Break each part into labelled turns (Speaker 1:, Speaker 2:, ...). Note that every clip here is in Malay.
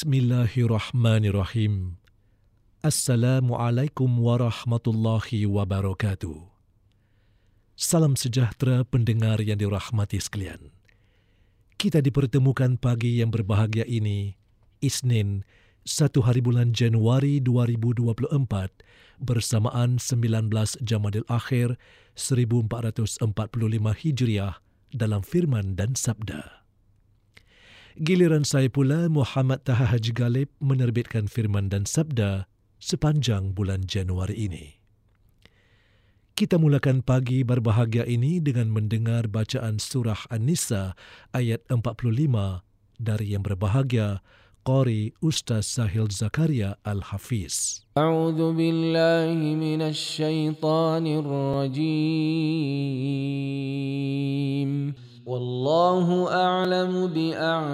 Speaker 1: Bismillahirrahmanirrahim. Assalamualaikum warahmatullahi wabarakatuh. Salam sejahtera pendengar yang dirahmati sekalian. Kita dipertemukan pagi yang berbahagia ini, Isnin, 1 hari bulan Januari 2024 bersamaan 19 Jamadil Akhir 1445 Hijriah dalam firman dan sabda giliran saya pula Muhammad Taha Haji Galib menerbitkan firman dan sabda sepanjang bulan Januari ini. Kita mulakan pagi berbahagia ini dengan mendengar bacaan surah An-Nisa ayat 45 dari yang berbahagia قاري أستاذ Zakaria Al-Hafiz.
Speaker 2: A'udzu billahi minasy syaithanir rajim. والله أعلم بأعدائكم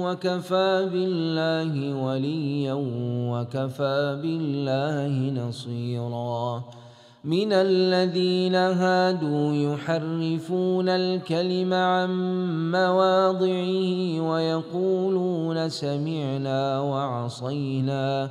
Speaker 2: وكفى بالله وليا وكفى بالله نصيرا. من الذين هادوا يحرفون الكلم عن مواضعه ويقولون سمعنا وعصينا.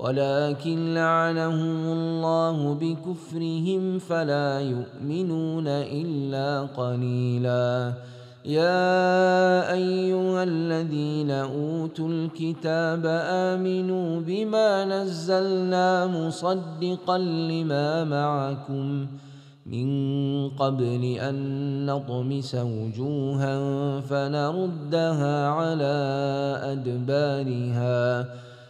Speaker 2: ولكن لعنهم الله بكفرهم فلا يؤمنون إلا قليلا. يا أيها الذين أوتوا الكتاب آمنوا بما نزلنا مصدقا لما معكم من قبل أن نطمس وجوها فنردها على أدبارها.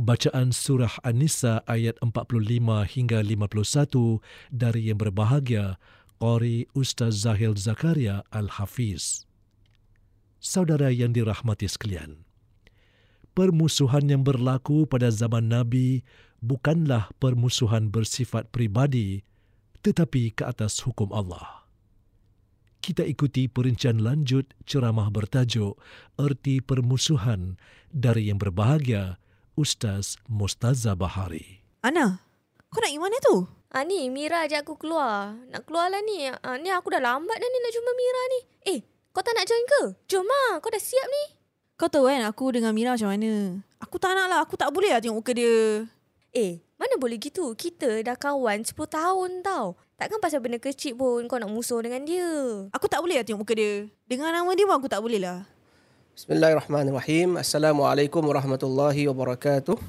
Speaker 1: Bacaan Surah An-Nisa ayat 45 hingga 51 dari yang berbahagia Qari Ustaz Zahil Zakaria Al-Hafiz. Saudara yang dirahmati sekalian, permusuhan yang berlaku pada zaman Nabi bukanlah permusuhan bersifat pribadi tetapi ke atas hukum Allah. Kita ikuti perincian lanjut ceramah bertajuk Erti Permusuhan dari yang berbahagia Ustaz Mustaza Bahari.
Speaker 3: Ana, kau nak pergi mana tu?
Speaker 4: Ah ni Mira ajak aku keluar. Nak keluar lah ni. Ah, ni aku dah lambat dah ni nak jumpa Mira ni. Eh, kau tak nak join ke? Jom lah. Kau dah siap ni.
Speaker 3: Kau tahu kan aku dengan Mira macam mana? Aku tak nak lah. Aku tak boleh lah tengok muka dia.
Speaker 4: Eh, mana boleh gitu? Kita dah kawan 10 tahun tau. Takkan pasal benda kecil pun kau nak musuh dengan dia.
Speaker 3: Aku tak boleh lah tengok muka dia. Dengan nama dia pun aku tak boleh lah.
Speaker 5: Bismillahirrahmanirrahim. Assalamualaikum warahmatullahi wabarakatuh.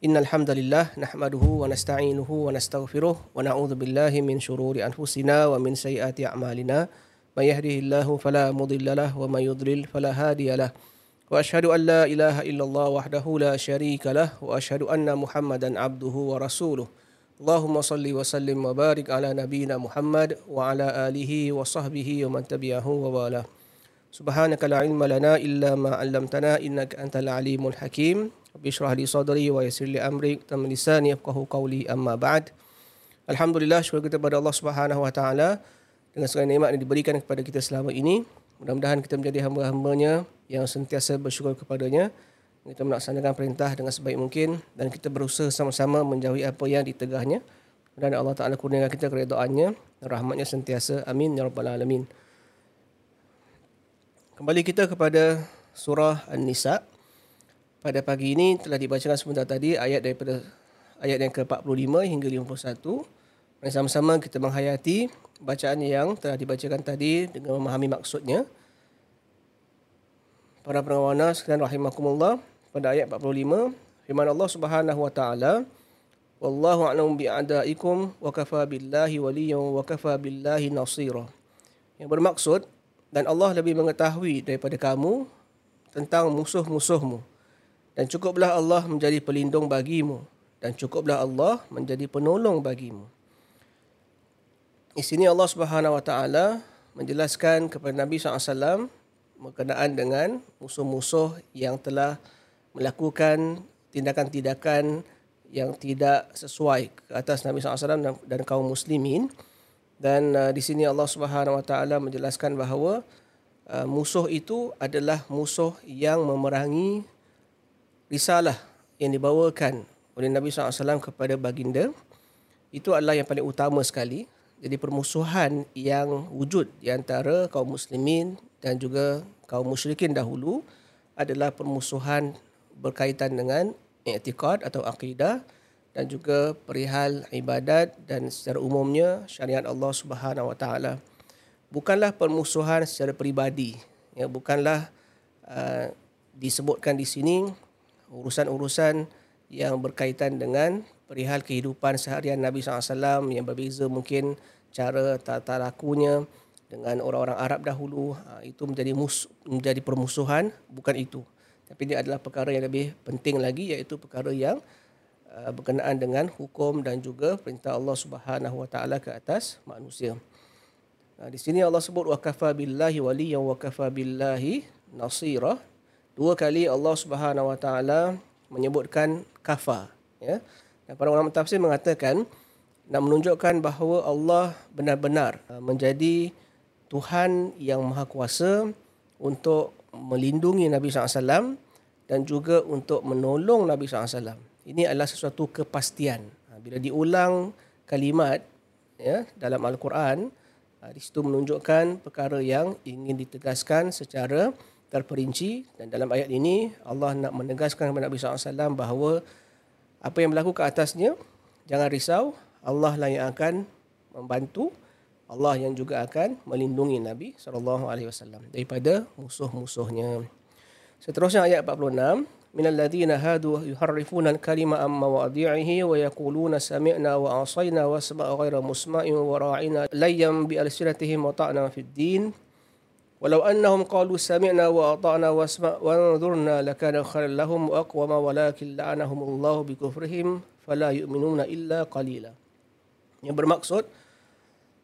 Speaker 5: Innal hamdalillah nahmaduhu wa nasta'inuhu wa nastaghfiruh wa na'udzu billahi min shururi anfusina wa min sayyiati a'malina. May yahdihillahu fala mudilla lahu wa may yudlil fala hadiya lahu. Wa ashhadu an la ilaha illallah wahdahu la syarika lah wa ashhadu anna Muhammadan abduhu wa rasuluh. Allahumma salli wa sallim wa barik ala nabiyyina Muhammad wa ala alihi wa سبحانك لا illa ma إلا ما علمتنا hakim. أنت العليم الحكيم بشرح لي صدري ويسر لي أمري تم lisani yafqahu qawli amma ba'd. Alhamdulillah syukur kita kepada Allah Subhanahu wa taala dengan segala nikmat yang diberikan kepada kita selama ini. Mudah-mudahan kita menjadi hamba-hambanya yang sentiasa bersyukur kepadanya. Kita melaksanakan perintah dengan sebaik mungkin dan kita berusaha sama-sama menjauhi apa yang ditegahnya. Dan Allah Ta'ala kurniakan kita keredoannya dan rahmatnya sentiasa. Amin. Ya Rabbal Alamin. Kembali kita kepada surah An-Nisa. Pada pagi ini telah dibacakan sebentar tadi ayat daripada ayat yang ke-45 hingga 51. Mari sama-sama kita menghayati bacaan yang telah dibacakan tadi dengan memahami maksudnya. Para pengawana sekalian rahimakumullah pada ayat 45 firman Allah Subhanahu wa taala Wallahu a'lamu bi'adaikum wa kafa billahi wa kafa billahi nasira. Yang bermaksud dan Allah lebih mengetahui daripada kamu tentang musuh-musuhmu. Dan cukuplah Allah menjadi pelindung bagimu. Dan cukuplah Allah menjadi penolong bagimu. Di sini Allah Subhanahu Wa Taala menjelaskan kepada Nabi SAW berkenaan dengan musuh-musuh yang telah melakukan tindakan-tindakan yang tidak sesuai ke atas Nabi SAW dan, kaum muslimin dan uh, di sini Allah Subhanahu Wa Taala menjelaskan bahawa uh, musuh itu adalah musuh yang memerangi risalah yang dibawakan oleh Nabi SAW kepada baginda. Itu adalah yang paling utama sekali. Jadi permusuhan yang wujud di antara kaum muslimin dan juga kaum musyrikin dahulu adalah permusuhan berkaitan dengan i'tikad atau akidah dan juga perihal ibadat dan secara umumnya syariat Allah Subhanahu Wa Taala. Bukanlah permusuhan secara peribadi. Ya, bukanlah uh, disebutkan di sini urusan-urusan yang berkaitan dengan perihal kehidupan seharian Nabi SAW yang berbeza mungkin cara tata lakunya dengan orang-orang Arab dahulu uh, itu menjadi mus- menjadi permusuhan bukan itu tapi ini adalah perkara yang lebih penting lagi iaitu perkara yang uh, berkenaan dengan hukum dan juga perintah Allah Subhanahu Wa Taala ke atas manusia. Uh, di sini Allah sebut wa kafa billahi waliyyan wa kafa billahi nasira. Dua kali Allah Subhanahu Wa Taala menyebutkan kafa ya. Dan para ulama tafsir mengatakan nak menunjukkan bahawa Allah benar-benar uh, menjadi Tuhan yang Maha Kuasa untuk melindungi Nabi SAW dan juga untuk menolong Nabi SAW. Ini adalah sesuatu kepastian. Ha, bila diulang kalimat ya, dalam Al-Quran, ha, di situ menunjukkan perkara yang ingin ditegaskan secara terperinci. Dan dalam ayat ini, Allah nak menegaskan kepada Nabi SAW bahawa apa yang berlaku ke atasnya, jangan risau, Allah lah yang akan membantu Allah yang juga akan melindungi Nabi wasallam daripada musuh-musuhnya. Seterusnya ayat 46 من الذين هادوا يحرفون الكلمة عن مواضعه ويقولون سمعنا وعصينا واسمع غير مسمع وراعنا ليا بألسنتهم وطعنا في الدين ولو أنهم قالوا سمعنا وأطعنا واسمع وانظرنا لكان خيرا لهم وأقوم ولكن لعنهم الله بكفرهم فلا يؤمنون إلا قليلا yang bermaksud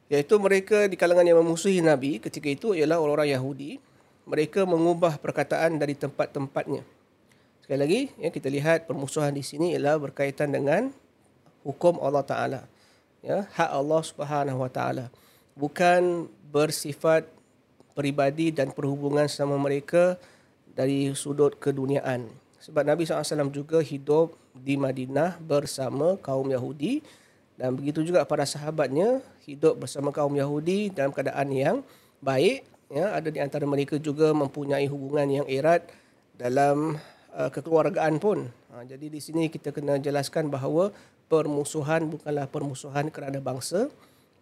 Speaker 5: iaitu mereka di kalangan yang memusuhi Nabi ketika itu ialah orang-orang Yahudi mereka mengubah perkataan dari tempat-tempatnya sekali lagi ya kita lihat permusuhan di sini ialah berkaitan dengan hukum Allah Taala ya hak Allah Subhanahu Wa Taala bukan bersifat peribadi dan perhubungan sama mereka dari sudut keduniaan. Sebab Nabi SAW juga hidup di Madinah bersama kaum Yahudi dan begitu juga para sahabatnya hidup bersama kaum Yahudi dalam keadaan yang baik. Ya, ada di antara mereka juga mempunyai hubungan yang erat dalam uh, kekeluargaan pun. Ha, jadi di sini kita kena jelaskan bahawa permusuhan bukanlah permusuhan kerana bangsa,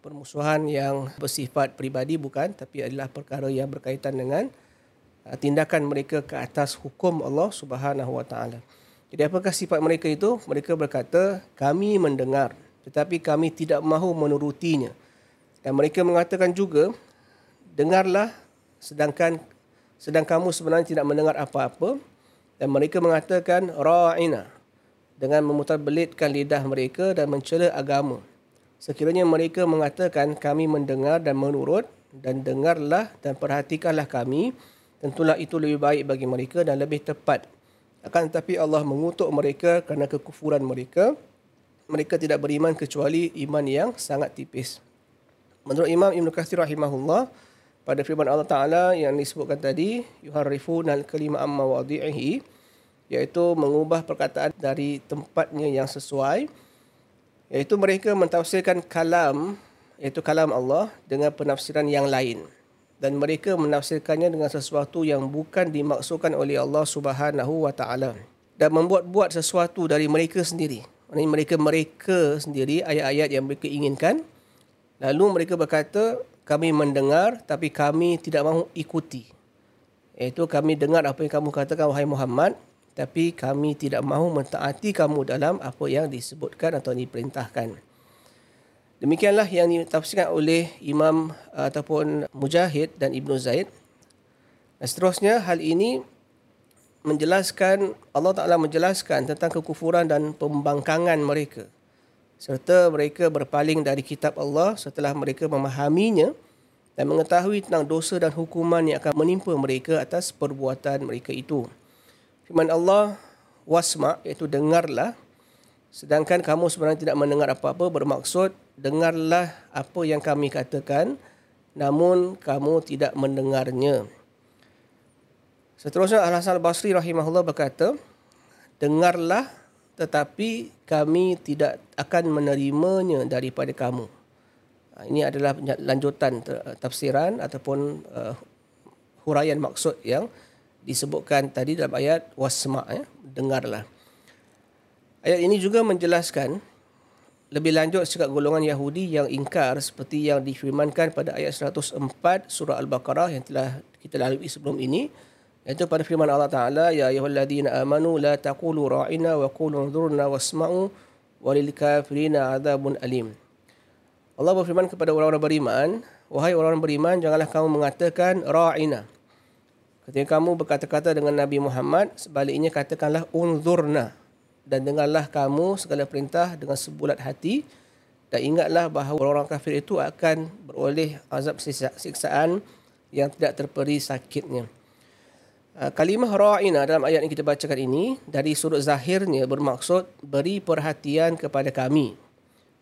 Speaker 5: permusuhan yang bersifat peribadi bukan tapi adalah perkara yang berkaitan dengan uh, tindakan mereka ke atas hukum Allah Subhanahu Wa Taala. Jadi apakah sifat mereka itu? Mereka berkata, kami mendengar tetapi kami tidak mahu menurutinya. Dan mereka mengatakan juga, dengarlah sedangkan sedang kamu sebenarnya tidak mendengar apa-apa dan mereka mengatakan ra'ina dengan memutabelitkan lidah mereka dan mencela agama. Sekiranya mereka mengatakan kami mendengar dan menurut dan dengarlah dan perhatikanlah kami, tentulah itu lebih baik bagi mereka dan lebih tepat. Akan tetapi Allah mengutuk mereka kerana kekufuran mereka. Mereka tidak beriman kecuali iman yang sangat tipis. Menurut Imam Ibn Kathir rahimahullah, pada firman Allah Ta'ala yang disebutkan tadi, yuharrifun al-kalima amma wadi'ihi, iaitu mengubah perkataan dari tempatnya yang sesuai, iaitu mereka mentafsirkan kalam iaitu kalam Allah dengan penafsiran yang lain dan mereka menafsirkannya dengan sesuatu yang bukan dimaksudkan oleh Allah Subhanahu wa taala dan membuat-buat sesuatu dari mereka sendiri. Ini mereka mereka sendiri ayat-ayat yang mereka inginkan. Lalu mereka berkata, kami mendengar tapi kami tidak mahu ikuti. Iaitu kami dengar apa yang kamu katakan wahai Muhammad tapi kami tidak mahu mentaati kamu dalam apa yang disebutkan atau diperintahkan. Demikianlah yang ditafsirkan oleh Imam ataupun Mujahid dan Ibnu Zaid. Dan seterusnya hal ini menjelaskan Allah Taala menjelaskan tentang kekufuran dan pembangkangan mereka serta mereka berpaling dari kitab Allah setelah mereka memahaminya dan mengetahui tentang dosa dan hukuman yang akan menimpa mereka atas perbuatan mereka itu. Firman Allah, wasma, iaitu dengarlah. Sedangkan kamu sebenarnya tidak mendengar apa-apa, bermaksud dengarlah apa yang kami katakan, namun kamu tidak mendengarnya. Seterusnya Al-Hasan Al-Basri rahimahullah berkata, dengarlah tetapi kami tidak akan menerimanya daripada kamu. Ha, ini adalah lanjutan tafsiran ataupun uh, huraian maksud yang disebutkan tadi dalam ayat wasma ya dengarlah. Ayat ini juga menjelaskan lebih lanjut sikap golongan Yahudi yang ingkar seperti yang difirmankan pada ayat 104 surah al-baqarah yang telah kita lalui sebelum ini iaitu pada firman Allah Taala ya ayyuhalladzina amanu la taqulu ra'ina wa qulu dhurna wasma'u walil kafirina adzabun alim. Allah berfirman kepada orang-orang beriman wahai orang-orang beriman janganlah kamu mengatakan ra'ina Ketika kamu berkata-kata dengan Nabi Muhammad, sebaliknya katakanlah unzurna dan dengarlah kamu segala perintah dengan sebulat hati dan ingatlah bahawa orang-orang kafir itu akan beroleh azab siksaan yang tidak terperi sakitnya. Ah, kalimah ra'ina dalam ayat yang kita bacakan ini dari sudut zahirnya bermaksud beri perhatian kepada kami.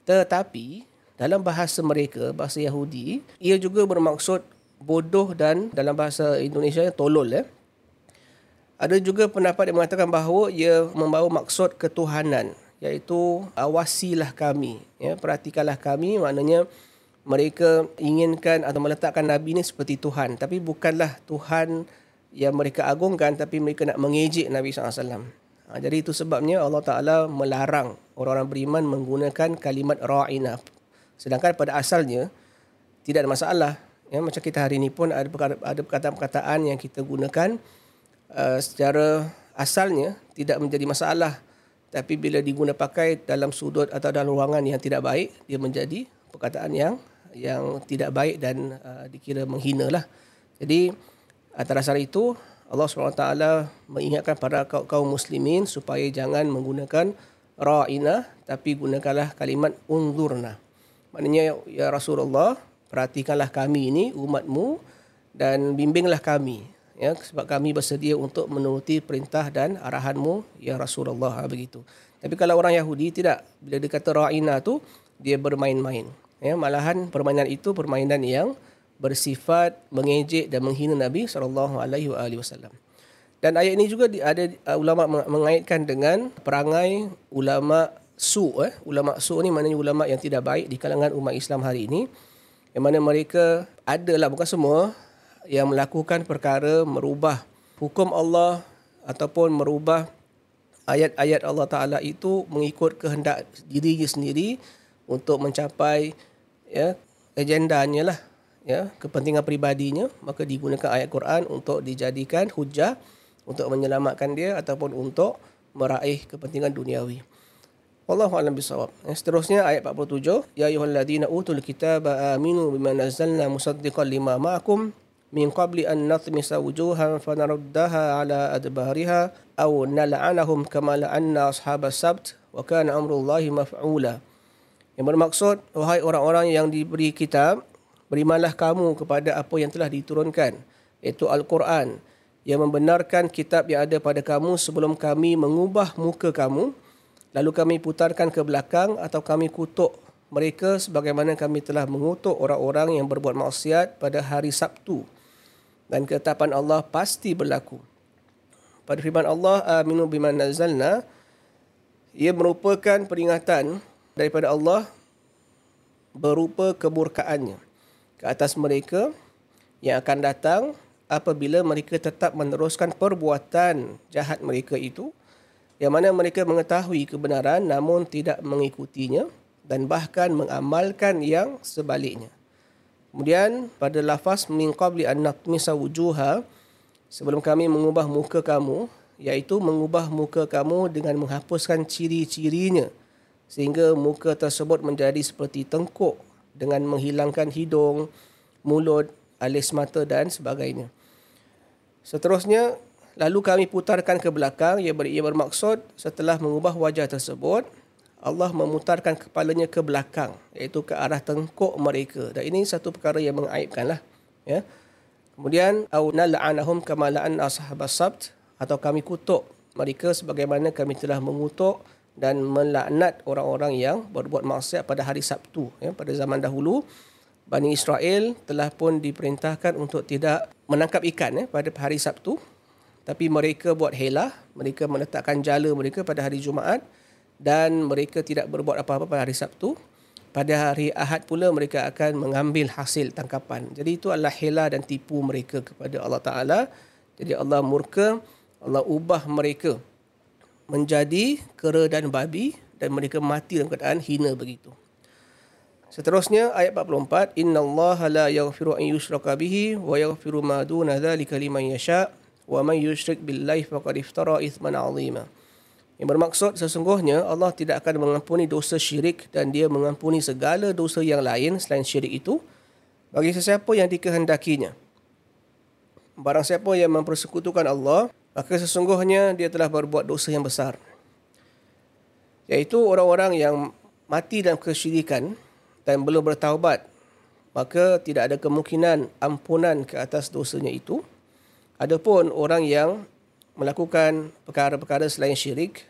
Speaker 5: Tetapi dalam bahasa mereka, bahasa Yahudi, ia juga bermaksud bodoh dan dalam bahasa Indonesia tolol ya. Ada juga pendapat yang mengatakan bahawa ia membawa maksud ketuhanan iaitu awasilah kami ya perhatikanlah kami maknanya mereka inginkan atau meletakkan nabi ini seperti tuhan tapi bukanlah tuhan yang mereka agungkan tapi mereka nak mengejek Nabi SAW. Ha, jadi itu sebabnya Allah Taala melarang orang-orang beriman menggunakan kalimat ra'ina. Sedangkan pada asalnya tidak ada masalah. Ya, macam kita hari ini pun ada ada perkataan-perkataan yang kita gunakan uh, secara asalnya tidak menjadi masalah. Tapi bila diguna pakai dalam sudut atau dalam ruangan yang tidak baik, dia menjadi perkataan yang yang tidak baik dan uh, dikira menghina lah. Jadi atas dasar itu Allah SWT mengingatkan para kaum, kaum muslimin supaya jangan menggunakan ra'ina tapi gunakanlah kalimat unzurna. Maknanya ya Rasulullah perhatikanlah kami ini umatmu dan bimbinglah kami ya sebab kami bersedia untuk menuruti perintah dan arahanmu ya Rasulullah ha, begitu. Tapi kalau orang Yahudi tidak bila dia kata ra'ina tu dia bermain-main. Ya malahan permainan itu permainan yang bersifat mengejek dan menghina Nabi sallallahu alaihi wasallam. Dan ayat ini juga ada uh, ulama meng- mengaitkan dengan perangai ulama su eh ulama su ni maknanya ulama yang tidak baik di kalangan umat Islam hari ini yang mana mereka adalah bukan semua yang melakukan perkara merubah hukum Allah ataupun merubah ayat-ayat Allah Taala itu mengikut kehendak dirinya sendiri untuk mencapai ya agendanya lah ya kepentingan pribadinya maka digunakan ayat Quran untuk dijadikan hujah untuk menyelamatkan dia ataupun untuk meraih kepentingan duniawi. Wallahu a'lam bisawab. Yang seterusnya ayat 47, ya ayyuhalladzina utul kitaba aminu bima nazzalna musaddiqan lima ma'akum min qabli an nathmisa wujuhan fanaruddaha ala adbariha aw nal'anahum kama la'anna ashabas sabt wa kana amrullahi maf'ula. Yang bermaksud wahai orang-orang yang diberi kitab berimanlah kamu kepada apa yang telah diturunkan iaitu Al-Quran yang membenarkan kitab yang ada pada kamu sebelum kami mengubah muka kamu lalu kami putarkan ke belakang atau kami kutuk mereka sebagaimana kami telah mengutuk orang-orang yang berbuat maksiat pada hari Sabtu dan ketetapan Allah pasti berlaku. Pada firman Allah aminu bima nazzalna ia merupakan peringatan daripada Allah berupa keburkaannya ke atas mereka yang akan datang apabila mereka tetap meneruskan perbuatan jahat mereka itu yang mana mereka mengetahui kebenaran namun tidak mengikutinya dan bahkan mengamalkan yang sebaliknya. Kemudian pada lafaz min qabli an natmisa wujuha sebelum kami mengubah muka kamu iaitu mengubah muka kamu dengan menghapuskan ciri-cirinya sehingga muka tersebut menjadi seperti tengkuk dengan menghilangkan hidung, mulut, alis mata dan sebagainya. Seterusnya, lalu kami putarkan ke belakang ia, ber, ia bermaksud setelah mengubah wajah tersebut, Allah memutarkan kepalanya ke belakang iaitu ke arah tengkuk mereka. Dan ini satu perkara yang mengaibkanlah, ya. Kemudian au nal'anahum kama la'an ashabas sabt atau kami kutuk mereka sebagaimana kami telah mengutuk dan melaknat orang-orang yang berbuat maksiat pada hari Sabtu ya pada zaman dahulu Bani Israel telah pun diperintahkan untuk tidak menangkap ikan ya, pada hari Sabtu tapi mereka buat helah mereka meletakkan jala mereka pada hari Jumaat dan mereka tidak berbuat apa-apa pada hari Sabtu. Pada hari Ahad pula mereka akan mengambil hasil tangkapan. Jadi itu adalah helah dan tipu mereka kepada Allah Taala. Jadi Allah murka Allah ubah mereka menjadi kera dan babi dan mereka mati dalam keadaan hina begitu. Seterusnya ayat 44 innallaha la yaghfiru an yushraka bihi wa yaghfiru ma duna dzalika liman yasha wa man yushrik billahi faqad iftara ithman 'azima. Yang bermaksud sesungguhnya Allah tidak akan mengampuni dosa syirik dan dia mengampuni segala dosa yang lain selain syirik itu bagi sesiapa yang dikehendakinya. Barang siapa yang mempersekutukan Allah, maka sesungguhnya dia telah berbuat dosa yang besar. Iaitu orang-orang yang mati dalam kesyirikan dan belum bertaubat, maka tidak ada kemungkinan ampunan ke atas dosanya itu. Adapun orang yang melakukan perkara-perkara selain syirik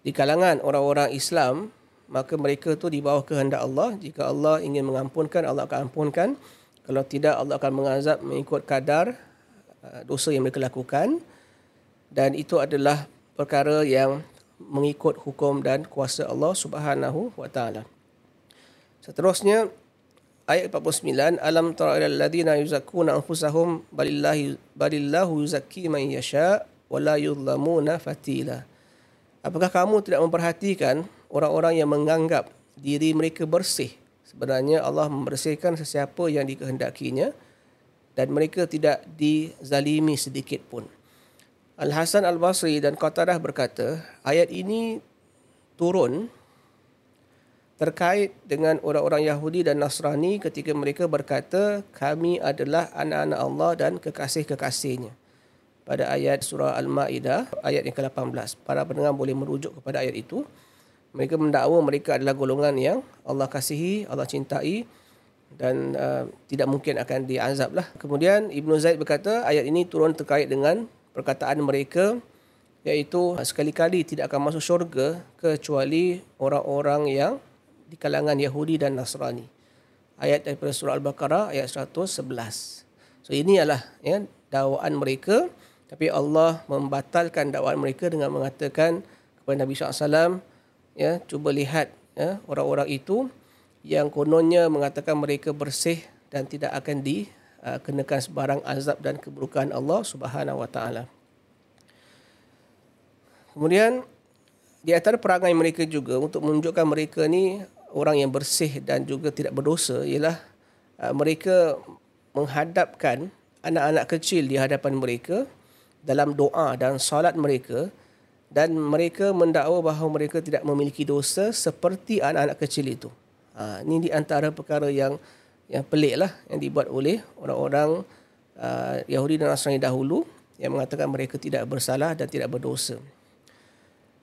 Speaker 5: di kalangan orang-orang Islam, maka mereka tu di bawah kehendak Allah. Jika Allah ingin mengampunkan, Allah akan ampunkan. Kalau tidak, Allah akan mengazab mengikut kadar uh, dosa yang mereka lakukan dan itu adalah perkara yang mengikut hukum dan kuasa Allah Subhanahu wa taala. Seterusnya ayat 49 alam tara ilal ladina yuzakkuna anfusahum balillahi balillahu yuzakki man yasha wa la yuzlamuna fatila. Apakah kamu tidak memperhatikan orang-orang yang menganggap diri mereka bersih sebenarnya Allah membersihkan sesiapa yang dikehendakinya dan mereka tidak dizalimi sedikit pun. Al-Hasan Al-Basri dan Qatadah berkata, ayat ini turun terkait dengan orang-orang Yahudi dan Nasrani ketika mereka berkata, kami adalah anak-anak Allah dan kekasih-kekasihnya. Pada ayat surah Al-Ma'idah, ayat yang ke-18. Para pendengar boleh merujuk kepada ayat itu. Mereka mendakwa mereka adalah golongan yang Allah kasihi, Allah cintai dan uh, tidak mungkin akan diazab lah. Kemudian Ibn Zaid berkata ayat ini turun terkait dengan perkataan mereka iaitu sekali-kali tidak akan masuk syurga kecuali orang-orang yang di kalangan Yahudi dan Nasrani. Ayat daripada surah Al-Baqarah ayat 111. So ini adalah ya, dakwaan mereka tapi Allah membatalkan dakwaan mereka dengan mengatakan kepada Nabi SAW ya cuba lihat ya orang-orang itu yang kononnya mengatakan mereka bersih dan tidak akan dikenakan sebarang azab dan keburukan Allah Subhanahu wa taala. Kemudian di antara perangai mereka juga untuk menunjukkan mereka ni orang yang bersih dan juga tidak berdosa ialah uh, mereka menghadapkan anak-anak kecil di hadapan mereka dalam doa dan solat mereka dan mereka mendakwa bahawa mereka tidak memiliki dosa seperti anak-anak kecil itu. Ha, ini di antara perkara yang yang pelik lah yang dibuat oleh orang-orang uh, Yahudi dan Nasrani dahulu yang mengatakan mereka tidak bersalah dan tidak berdosa.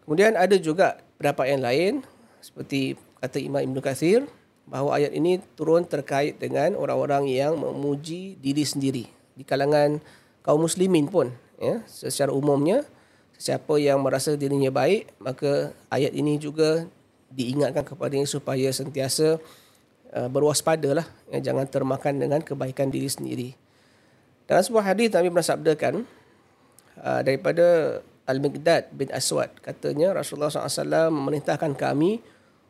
Speaker 5: Kemudian ada juga pendapat yang lain seperti kata Imam Ibn Kathir bahawa ayat ini turun terkait dengan orang-orang yang memuji diri sendiri di kalangan kaum muslimin pun ya secara umumnya siapa yang merasa dirinya baik maka ayat ini juga diingatkan kepadanya supaya sentiasa uh, berwaspada lah. Ya, jangan termakan dengan kebaikan diri sendiri. Dalam sebuah hadis Nabi pernah sabdakan uh, daripada Al-Miqdad bin Aswad. Katanya Rasulullah SAW memerintahkan kami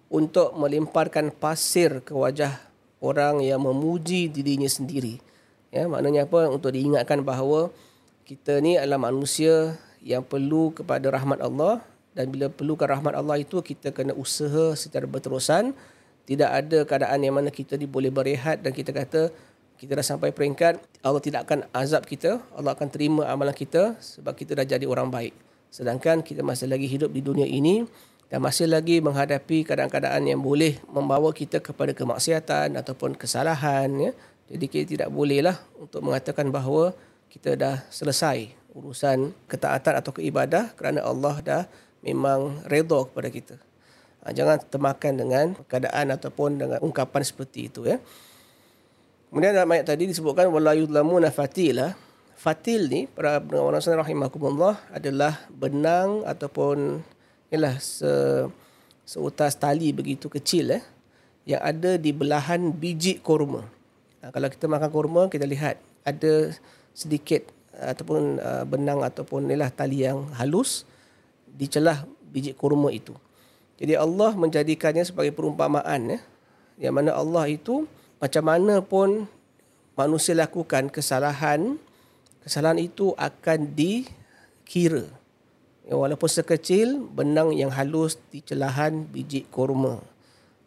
Speaker 5: untuk melemparkan pasir ke wajah orang yang memuji dirinya sendiri. Ya, maknanya apa? Untuk diingatkan bahawa kita ni adalah manusia yang perlu kepada rahmat Allah dan bila perlukan rahmat Allah itu kita kena usaha secara berterusan tidak ada keadaan yang mana kita boleh berehat dan kita kata kita dah sampai peringkat Allah tidak akan azab kita Allah akan terima amalan kita sebab kita dah jadi orang baik sedangkan kita masih lagi hidup di dunia ini dan masih lagi menghadapi keadaan-keadaan yang boleh membawa kita kepada kemaksiatan ataupun kesalahan ya jadi kita tidak bolehlah untuk mengatakan bahawa kita dah selesai urusan ketaatan atau keibadah kerana Allah dah memang redha kepada kita. Ha, jangan termakan dengan keadaan ataupun dengan ungkapan seperti itu ya. Kemudian dalam ayat tadi disebutkan wala yudlamuna fatila. Fatil ni para sunah rahimakumullah adalah benang ataupun ialah se seutas tali begitu kecil eh yang ada di belahan biji kurma. Ha, kalau kita makan kurma kita lihat ada sedikit ataupun uh, benang ataupun ialah tali yang halus di celah biji kurma itu. Jadi Allah menjadikannya sebagai perumpamaan ya. Yang mana Allah itu macam mana pun manusia lakukan kesalahan, kesalahan itu akan dikira. Ya, walaupun sekecil benang yang halus di celahan biji kurma.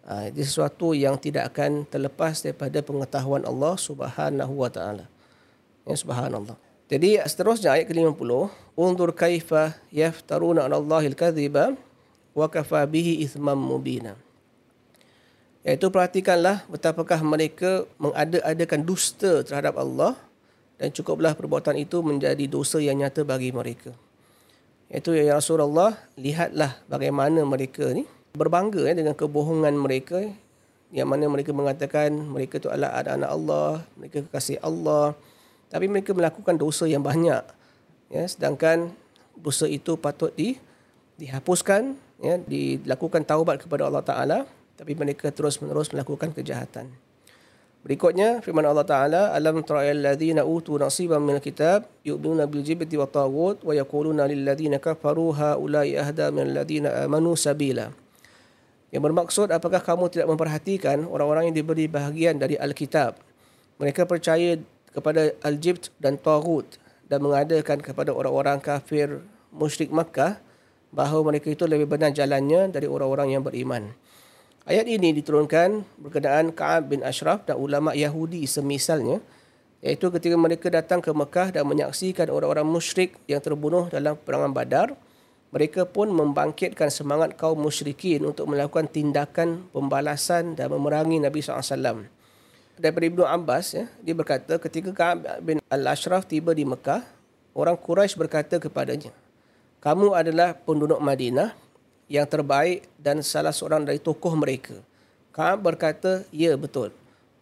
Speaker 5: Ha, ini sesuatu yang tidak akan terlepas daripada pengetahuan Allah Subhanahu wa taala. Ya subhanallah. Jadi seterusnya ayat ke-50, "Unzur kaifa yaftaruna 'ala Allahi al-kadhiba wa kafa bihi ithman mubina." Iaitu perhatikanlah betapakah mereka mengada-adakan dusta terhadap Allah dan cukuplah perbuatan itu menjadi dosa yang nyata bagi mereka. Iaitu ya Rasulullah, lihatlah bagaimana mereka ni berbangga ya, dengan kebohongan mereka yang mana mereka mengatakan mereka itu adalah anak-anak Allah, mereka kekasih Allah, tapi mereka melakukan dosa yang banyak ya. Sedangkan dosa itu patut di dihapuskan ya dilakukan taubat kepada Allah taala. Tapi mereka terus-menerus melakukan kejahatan berikutnya firman Allah taala alam tara'il ladzina utu nasiban minal kitab yu'minuna bil jibti wa taghut wa yaquluna lil ladzina kafaru haula'i ahda minal ladzina amanu sabila yang bermaksud apakah kamu tidak memperhatikan orang-orang yang diberi bahagian dari Alkitab mereka percaya kepada Al-Jibt dan Taghut dan mengadakan kepada orang-orang kafir musyrik Makkah bahawa mereka itu lebih benar jalannya dari orang-orang yang beriman. Ayat ini diturunkan berkenaan Ka'ab bin Ashraf dan ulama Yahudi semisalnya iaitu ketika mereka datang ke Mekah dan menyaksikan orang-orang musyrik yang terbunuh dalam perangan Badar mereka pun membangkitkan semangat kaum musyrikin untuk melakukan tindakan pembalasan dan memerangi Nabi SAW. Daripada Ibnu Abbas, ya, dia berkata ketika Ka'ab bin Al-Ashraf tiba di Mekah, orang Quraisy berkata kepadanya, kamu adalah penduduk Madinah yang terbaik dan salah seorang dari tokoh mereka. Ka'ab berkata, ya betul.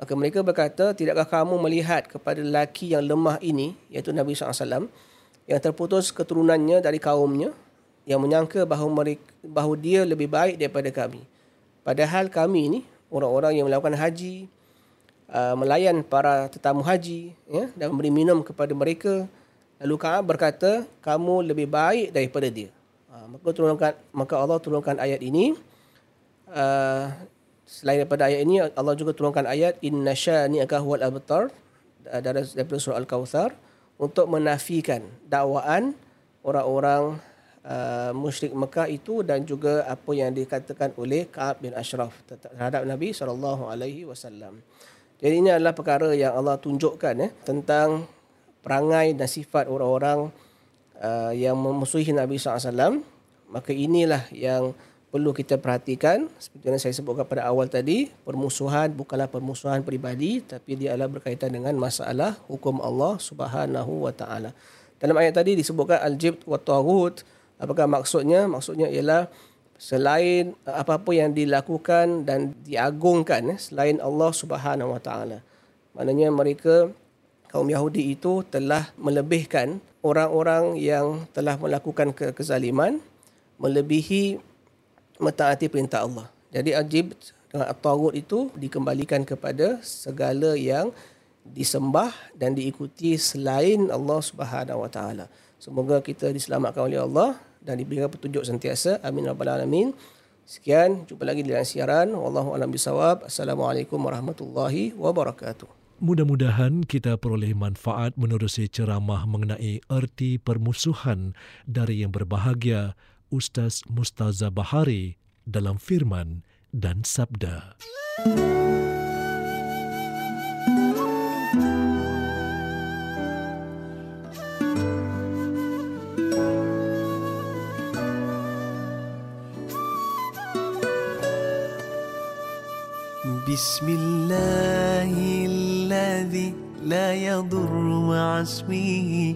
Speaker 5: Maka mereka berkata, tidakkah kamu melihat kepada lelaki yang lemah ini, iaitu Nabi SAW, yang terputus keturunannya dari kaumnya, yang menyangka bahawa, mereka, bahawa dia lebih baik daripada kami. Padahal kami ini, orang-orang yang melakukan haji, uh, melayan para tetamu haji ya, dan memberi minum kepada mereka. Lalu Ka'ab berkata, kamu lebih baik daripada dia. Uh, maka, turunkan, maka Allah turunkan ayat ini. Uh, selain daripada ayat ini, Allah juga turunkan ayat Inna syani'aka huwal abtar daripada surah Al-Kawthar untuk menafikan dakwaan orang-orang uh, musyrik Mekah itu dan juga apa yang dikatakan oleh Ka'ab bin Ashraf terhadap Nabi sallallahu alaihi wasallam. Jadi ini adalah perkara yang Allah tunjukkan eh, tentang perangai dan sifat orang-orang uh, yang memusuhi Nabi SAW. Maka inilah yang perlu kita perhatikan. Seperti yang saya sebutkan pada awal tadi, permusuhan bukanlah permusuhan peribadi tapi dia adalah berkaitan dengan masalah hukum Allah Subhanahu wa taala. Dalam ayat tadi disebutkan al-jibt wa taghut Apakah maksudnya? Maksudnya ialah selain apa-apa yang dilakukan dan diagungkan eh, selain Allah Subhanahu Wa Taala. Maknanya mereka kaum Yahudi itu telah melebihkan orang-orang yang telah melakukan ke- kezaliman melebihi mentaati perintah Allah. Jadi ajib dengan at-taghut itu dikembalikan kepada segala yang disembah dan diikuti selain Allah Subhanahu Wa Taala. Semoga kita diselamatkan oleh Allah dan diberikan petunjuk sentiasa. Amin rabbal alamin. Sekian, jumpa lagi dalam siaran. Wallahu a'lam bisawab. Assalamualaikum warahmatullahi wabarakatuh.
Speaker 1: Mudah-mudahan kita peroleh manfaat menerusi ceramah mengenai erti permusuhan dari yang berbahagia Ustaz Mustaza Bahari dalam firman dan sabda.
Speaker 6: بسم الله الذي لا يضر مع اسمه